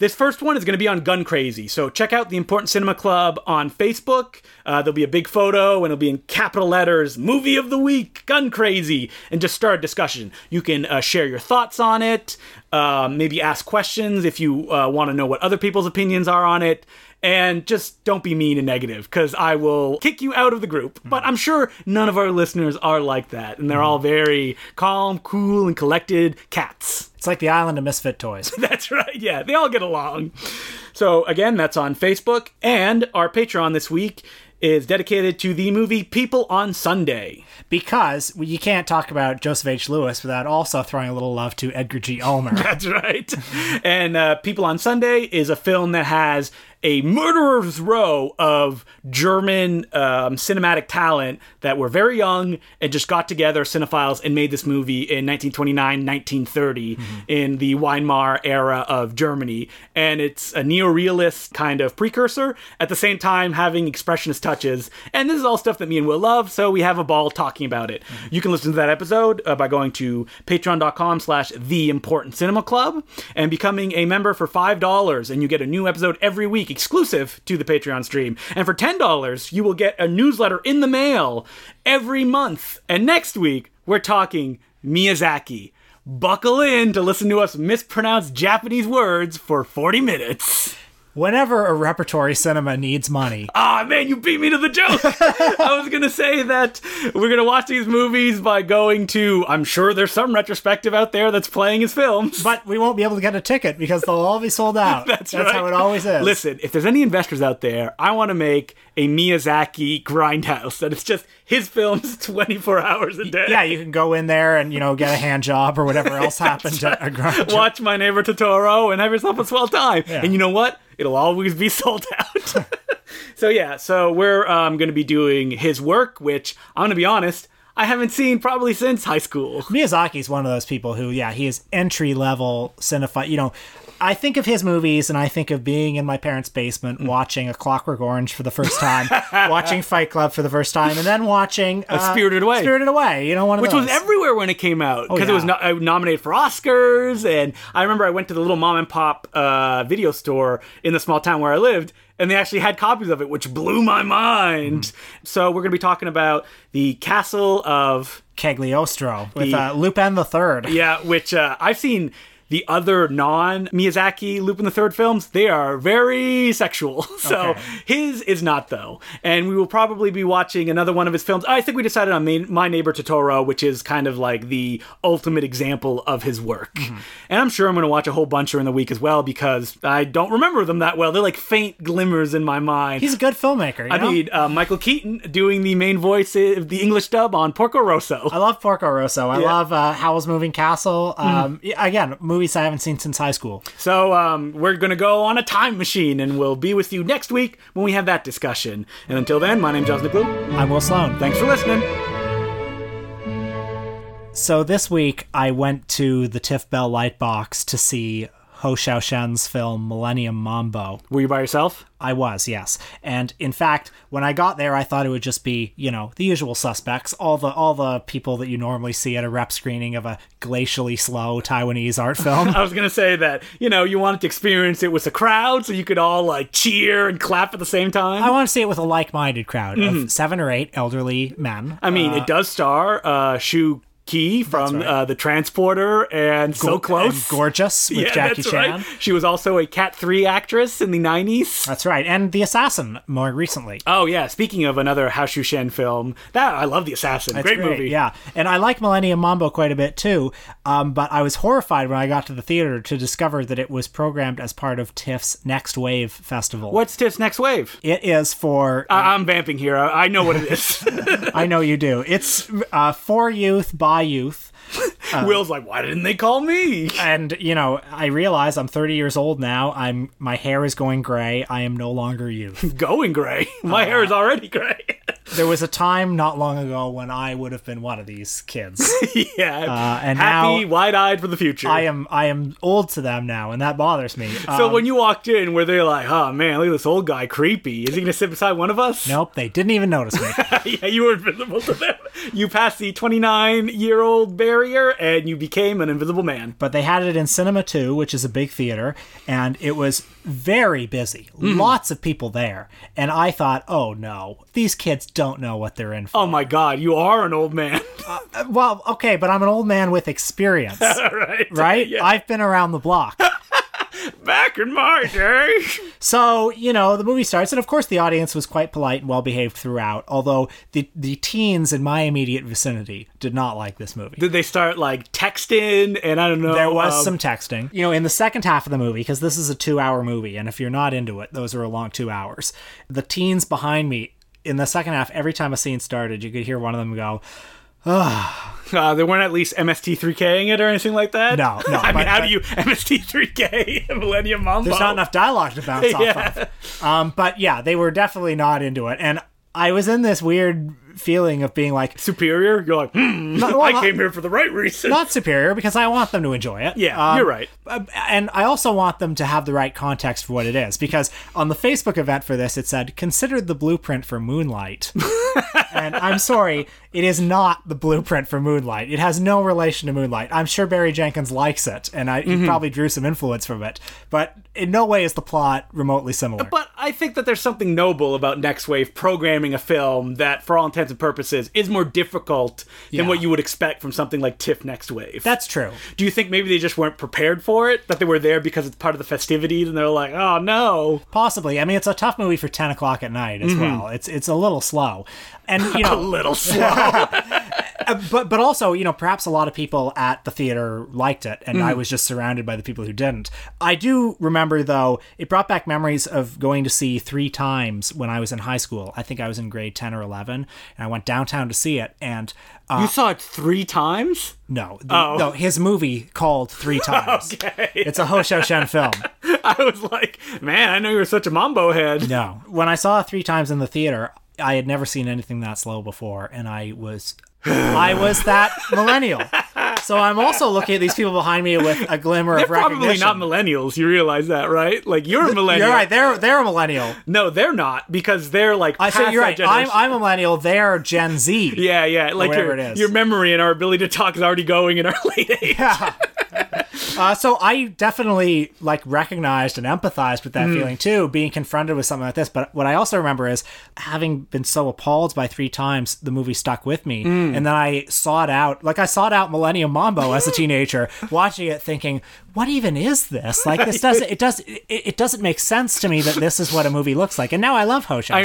This first one is going to be on Gun Crazy, so check out the Important Cinema Club on Facebook. Uh, there'll be a big photo, and it'll be in capital letters "Movie of the Week, Gun Crazy," and just start a discussion. You can uh, share your thoughts on it, um, maybe ask questions if you uh, want to know what other people's opinions are on it, and just don't be mean and negative, because I will kick you out of the group. But I'm sure none of our listeners are like that, and they're all very calm, cool, and collected cats. It's like the island of misfit toys. That's right. Yeah, they all get along. So again, that's on Facebook, and our Patreon this week is dedicated to the movie People on Sunday. because you can't talk about Joseph H. Lewis without also throwing a little love to Edgar G. Ulmer. That's right. and uh, People on Sunday is a film that has a murderer's row of German um, cinematic talent that were very young and just got together, cinephiles, and made this movie in 1929, 1930 in the Weimar era of Germany. And it's a neo-realist kind of precursor, at the same time having expressionist touches. And this is all stuff that me and Will love, so we have a ball talking about it. You can listen to that episode uh, by going to patreon.com slash the important cinema club and becoming a member for $5 and you get a new episode every week exclusive to the patreon stream. And for $10 you will get a newsletter in the mail every month. And next week we're talking miyazaki. Buckle in to listen to us mispronounce Japanese words for 40 minutes. Whenever a repertory cinema needs money, Ah, man, you beat me to the joke. I was going to say that we're going to watch these movies by going to, I'm sure there's some retrospective out there that's playing his films. but we won't be able to get a ticket because they'll all be sold out. That's, That's right. how it always is. Listen, if there's any investors out there, I want to make a Miyazaki grindhouse that it's just his films 24 hours a day. Yeah, you can go in there and you know get a hand job or whatever else happened at a grind. Watch My Neighbor Totoro and have yourself a swell time. And you know what? It'll always be sold out. so yeah, so we're um, going to be doing his work, which I'm going to be honest, I haven't seen probably since high school. Miyazaki's one of those people who, yeah, he is entry level cinephile. You know, I think of his movies and I think of being in my parents' basement watching A Clockwork Orange for the first time, watching Fight Club for the first time, and then watching uh, Spirited Away. Spirited Away, you know, one of Which those. was everywhere when it came out because it was no- uh, nominated for Oscars. And I remember I went to the little mom and pop uh, video store in the small town where I lived, and they actually had copies of it, which blew my mind. Mm. So we're going to be talking about the Castle of Cagliostro with The- uh, Lupin the Third. Yeah, which uh, I've seen the other non Miyazaki Lupin the Third films. They are very sexual. So Okay. his is not though. And we will probably be watching another one of his films. I think we decided on My Neighbor Totoro, which is kind of like the ultimate example of his work. Mm-hmm. And I'm sure I'm going to watch a whole bunch during the week as well because I don't remember them that well. They're like faint glimmers in my mind. He's a good filmmaker. You I know? mean, uh, Michael Keaton doing the main voice of the English dub on Porco Rosso. I love Porco Rosso. I Yeah. Love uh, Howl's Moving Castle. Um, yeah, Again, movies I haven't seen since high school. So um, we're going to go on a time machine, and we'll be with you next week when we have that discussion. And until then, my name's Josh Blue. I'm Will Sloan. Thanks for listening. So this week I went to the TIFF Bell Lightbox to see Hou Hsiao-hsien's film Millennium Mambo. Were you by yourself? I was, yes. And in fact, when I got there, I thought it would just be, you know, the usual suspects, all the all the people that you normally see at a rep screening of a glacially slow Taiwanese art film. I was going to say that, you know, you wanted to experience it with a crowd so you could all like cheer and clap at the same time. I want to see it with a like-minded crowd of seven or eight elderly men. I mean, it does star uh, Shu Ki from right. uh, The Transporter and So And Close. gorgeous with yeah, Jackie Chan. right. She was also a Cat 3 actress in the 90s. That's right, and The Assassin more recently. Oh yeah, speaking of another Hou Hsiao-hsien film, that I love The Assassin. That's great, movie. Yeah, and I like Millennium Mambo quite a bit too. Um, but I was horrified when I got to the theater to discover that it was programmed as part of TIFF's Next Wave Festival. What's Tiff's next wave? It is for. I- I'm vamping here. I I know what it is. I know you do. It's uh, for youth by youth. Will's like, why didn't they call me? And you know, I realize I'm 30 years old now. I'm my hair is going gray. I am no longer youth. Going gray. My hair is already gray. there was a time not long ago when I would have been one of these kids. yeah. Uh, and Happy, now- wide-eyed for the future. I am I am old to them now, and that bothers me. so Um, when you walked in, were they like, "Oh man, look at this old guy, creepy"? Is he gonna sit beside one of us? nope, they didn't even notice me. yeah, you were invisible to them. You passed the 29-year-old barrier, and you became an invisible man. but they had it in Cinema 2, which is a big theater, and it was very busy. Mm. Lots of people there. And I thought, oh no, these kids don't know what they're in oh, for. Oh my God, you are an old man. Uh, well, okay, but I'm an old man with experience, right. right? Yeah. I've been around the block. Back in my day. So, you know, the movie starts, and of course the audience was quite polite and well behaved throughout, although the, the teens in my immediate vicinity did not like this movie. Did they start like texting? And I don't know. There was um, some texting. You know, in the second half of the movie, because this is a two hour movie, and if you're not into it, those are a long two hours. The teens behind me, in the second half, every time a scene started, you could hear one of them go, Uh, they weren't at least MST3King it or anything like that. No, no, I mean, how but- do you MST3K Millennium Mambo? There's not enough dialogue to bounce Yeah. off of. Um, but yeah, they were definitely not into it. And I was in this weird feeling of being like, superior. You're like, hmm, Not- well, I not- came here for the right reason. not superior because I want them to enjoy it. yeah, Um, you're right. Uh, and I also want them to have the right context for what it is because on the Facebook event for this it said consider the blueprint for Moonlight. and I'm sorry, it is not the blueprint for Moonlight. It has no relation to Moonlight. I'm sure Barry Jenkins likes it and I, Mm-hmm. he probably drew some influence from it, but in no way is the plot remotely similar. But I think that there's something noble about Next Wave programming a film that, for all intents intents and purposes, is more difficult Yeah. than what you would expect from something like TIFF Next Wave. That's true. Do you think maybe they just weren't prepared for it? That they were there because it's part of the festivities, and they're like, "Oh no." Possibly. I mean, it's a tough movie for ten o'clock at night as mm-hmm. well. It's it's a little slow, and you know, A little slow. Uh, but but also you know perhaps a lot of people at the theater liked it and i was just surrounded by the people who didn't. I do remember though it brought back memories of going to see three times when i was in high school. I think i was in grade 10 or 11 and i went downtown to see it and uh, you saw it three times. no. The, no his movie called three times. Okay. it's a Hou Hsiao-hsien film. I was like, man, I know you were such a mambo head. no. When i saw it three times in the theater i had never seen anything that slow before and i was i was that millennial so i'm also looking at these people behind me with a glimmer They're of probably not millennials. You realize that, right? Like you're a millennial. You're right. They're they're a millennial. No, they're not because they're like. I say you're right. I'm. I'm a millennial. They're Gen Z. Yeah, yeah. Like whatever your, it is. your memory and our ability to talk is already going in our late age. Yeah. Uh, so I definitely like recognized and empathized with that Hmm. feeling too, being confronted with something like this. But what I also remember is having been so appalled by three times, the movie stuck with me, Hmm. and then I sought out, like I sought out Millennium Mambo as a teenager, watching it, thinking, "What even is this? Like this doesn't it does it, it doesn't make sense to me that this is what a movie looks like." And now I love Ho Shan.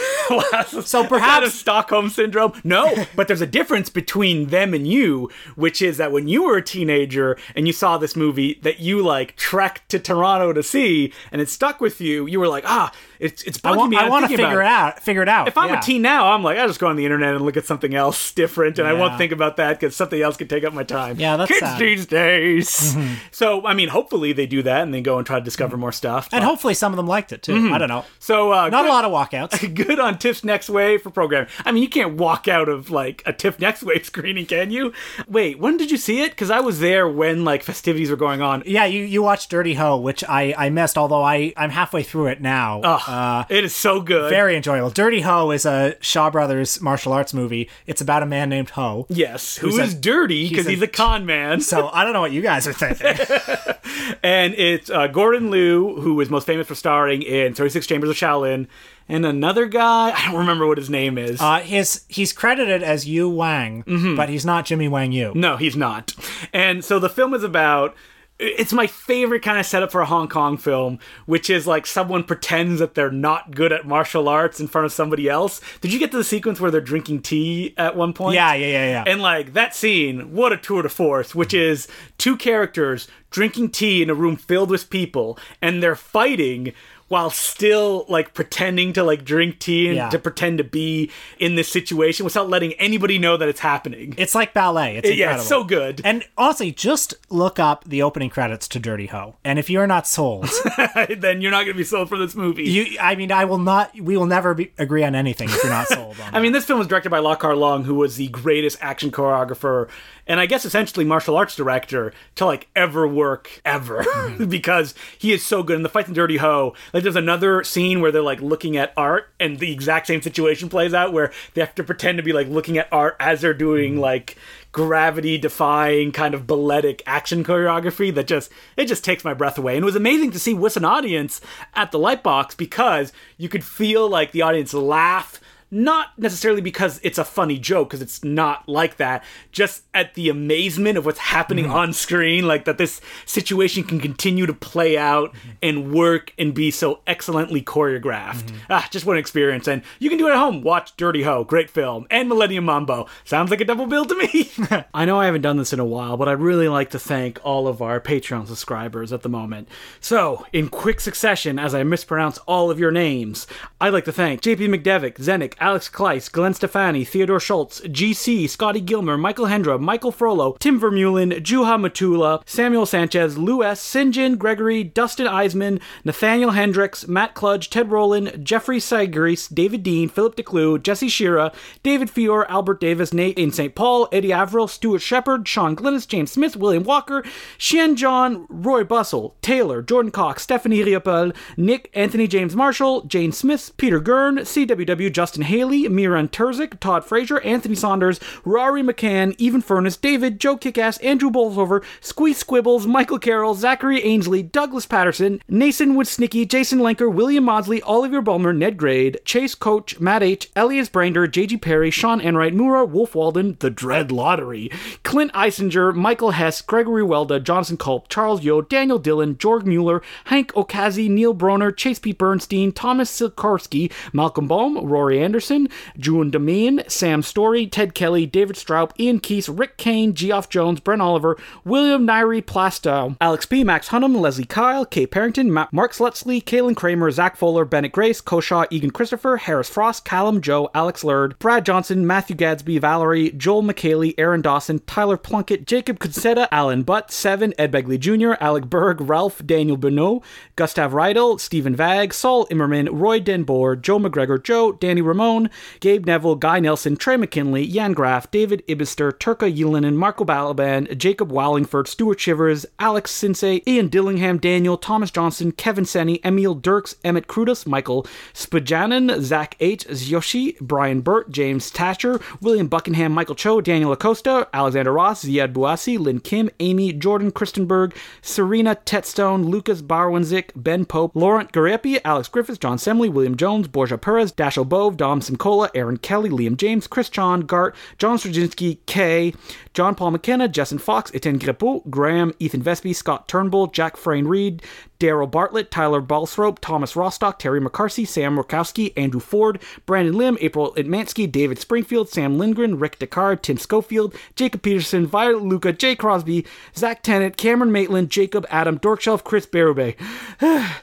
So perhaps- a Stockholm syndrome. No, but there's a difference between them and you, which is that when you were a teenager and you saw this movie that you like trekked to Toronto to see, and it stuck with you, you were like, ah, it's it's bugging I want, me. I want to figure it out. Figure it out. If I'm yeah. a teen now, I'm like, I just go on the internet and look at something else different, and I won't think about that because something else could take up my time. Yeah, that's kids sad. these days. So, I mean, hopefully they do that and they go and try to discover more stuff. and hopefully some of them liked it too. I don't know. so, uh, Not good- a lot of walkouts. good on TIFF's Next Wave for programming. I mean, you can't walk out of like a TIFF Next Wave screening, can you? Wait, when did you see it? Because I was there when like festivities were going on. Yeah, you, you watched Dirty Ho, which I, I missed, although I, I'm halfway through it now. Uh, it is so good. very enjoyable. Dirty Ho is a Shaw Brothers martial arts movie. It's about a man named Ho. yes, Who's a- dirty because he's a- he's a con man. So I don't know what you guys are thinking. and it's uh, Gordon Liu, who is most famous for starring in 36 Chambers of Shaolin, and another guy. I don't remember what his name is. Uh, his he's credited as Yu Wang, Mm-hmm. but he's not Jimmy Wang Yu. No, he's not. And so the film is about. It's my favorite kind of setup for a Hong Kong film, which is like someone pretends that they're not good at martial arts in front of somebody else. Did you get to the sequence where they're drinking tea at one point? Yeah, yeah, yeah, yeah. And like that scene, what a tour de force, which is two characters drinking tea in a room filled with people, and they're fighting while still like pretending to like drink tea and Yeah. to pretend to be in this situation without letting anybody know that it's happening. It's like ballet. It's yeah, it's so good. And honestly, just look up the opening credits to Dirty Ho, and if you're not sold, then you're not going to be sold for this movie. you, I mean, I will not. We will never be, agree on anything if you're not sold on. I mean, this film was directed by Lau Kar-leung, who was the greatest action choreographer and I guess essentially martial arts director to like ever work ever. Mm-hmm. Because he is so good. in the fights in Dirty Ho, like there's another scene where they're like looking at art and the exact same situation plays out where they have to pretend to be like looking at art as they're doing mm-hmm. like gravity defying kind of balletic action choreography that just it just takes my breath away. And it was amazing to see with an audience at the lightbox because you could feel like the audience laugh not necessarily because it's a funny joke because it's not like that just at the amazement of what's happening mm-hmm. on screen like that this situation can continue to play out mm-hmm. and work and be so excellently choreographed. Mm-hmm. Ah just what an experience. And you can do it at home. Watch dirty ho great film. And millennium mambo. Sounds like a double bill to me. I know i haven't done this in a while but i'd really like to thank all of our patreon subscribers at the moment. So in quick succession as i mispronounce all of your names i'd like to thank jp McDevitt, mcdevick alex kleiss glenn stefani theodore schultz gc scotty gilmer michael hendra michael frollo tim vermeulen juha matula samuel sanchez lou s sinjin gregory dustin eisman nathaniel hendricks matt kludge ted rowland jeffrey Sigreese, david dean philip declue jesse shira david fior albert davis nate in st paul eddie averill stuart shepard sean glennis james smith william walker Xian John, Roy Bustle, Taylor, Jordan Cox, Stephanie Riopel, Nick, Anthony James Marshall, Jane Smith, Peter Gurn, CWW, Justin Haley, Miran Terzic, Todd Frazier, Anthony Saunders, Rory McCann, Even Furnace, David, Joe Kickass, Andrew Bolsover, Squeeze Squibbles, Michael Carroll, Zachary Ainsley, Douglas Patterson, Nason Woodsnicky, Jason Lenker, William Maudsley, Oliver Bulmer, Ned Grade, Chase Coach, Matt H., Elias Brander, JG Perry, Sean Enright, Mura, Wolf Walden, The Dread Lottery, Clint Eisinger, Michael Hess, Gregory Welda, Johnson Culp, Charles Yo, Daniel Dillon, George Mueller, Hank Okazi, Neil Broner, Chase P. Bernstein, Thomas Sikorsky, Malcolm Baum, Rory Anderson, June Demeen, Sam Story, Ted Kelly, David Straub, Ian Keese, Rick Kane, Geoff Jones, Brent Oliver, William Nairi Plastow, Alex P., Max Hunnam, Leslie Kyle, Kay Parrington, Ma- Mark Slutsley, Kaylin Kramer, Zach Fuller, Bennett Grace, Koshaw, Egan Christopher, Harris Frost, Callum Joe, Alex Lurd, Brad Johnson, Matthew Gadsby, Valerie, Joel McKaylee, Aaron Dawson, Tyler Plunkett, Jacob Consetta, Alan Butt, Seven, Ed Begley Jr., Alec Berg, Ralph, Daniel Bonneau, Gustav Riedel, Stephen Vag, Saul Immerman, Roy Denboer, Joe McGregor, Joe, Danny Ramone, Gabe Neville, Guy Nelson, Trey McKinley, Jan Graff, David Ibister, Turka Yulinen, Marco Balaban, Jacob Wallingford, Stuart Shivers, Alex Sinsay, Ian Dillingham, Daniel, Thomas Johnson, Kevin Senny, Emil Dirks, Emmett Krudus, Michael Spajanin, Zach H., Yoshi, Brian Burt, James Thatcher, William Buckingham, Michael Cho, Daniel Acosta, Alexander Ross, Ziad Bouassi, Lynn Kim, Amy, Jordan Christenberg, Serena Tetstone, Lucas Barwinzik, Ben Pope, Laurent Garepi, Alex Griffiths, John Semley, William Jones, Borja Perez, Dashiell Bove, Dom Simcola, Aaron Kelly, Liam James, Chris John, Gart, John Straczynski, Kay, John Paul McKenna, Jessen Fox, Etienne Grepeau, Graham, Ethan Vesby, Scott Turnbull, Jack Frayne Reed, Daryl Bartlett, Tyler Balsrope, Thomas Rostock, Terry McCarthy, Sam Murkowski, Andrew Ford, Brandon Lim, April Itmansky, David Springfield, Sam Lindgren, Rick Descartes, Tim Schofield, Jacob Peterson, Violet Luca, Jay Crosby, Zach Tennant, Cameron Maitland, Jacob Adam Dorkshelf, Chris Berube.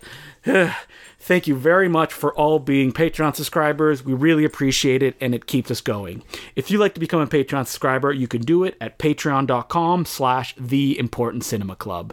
Thank you very much for all being Patreon subscribers. We really appreciate it and it keeps us going. If you'd like to become a Patreon subscriber, you can do it at patreon.com slash the important cinema club.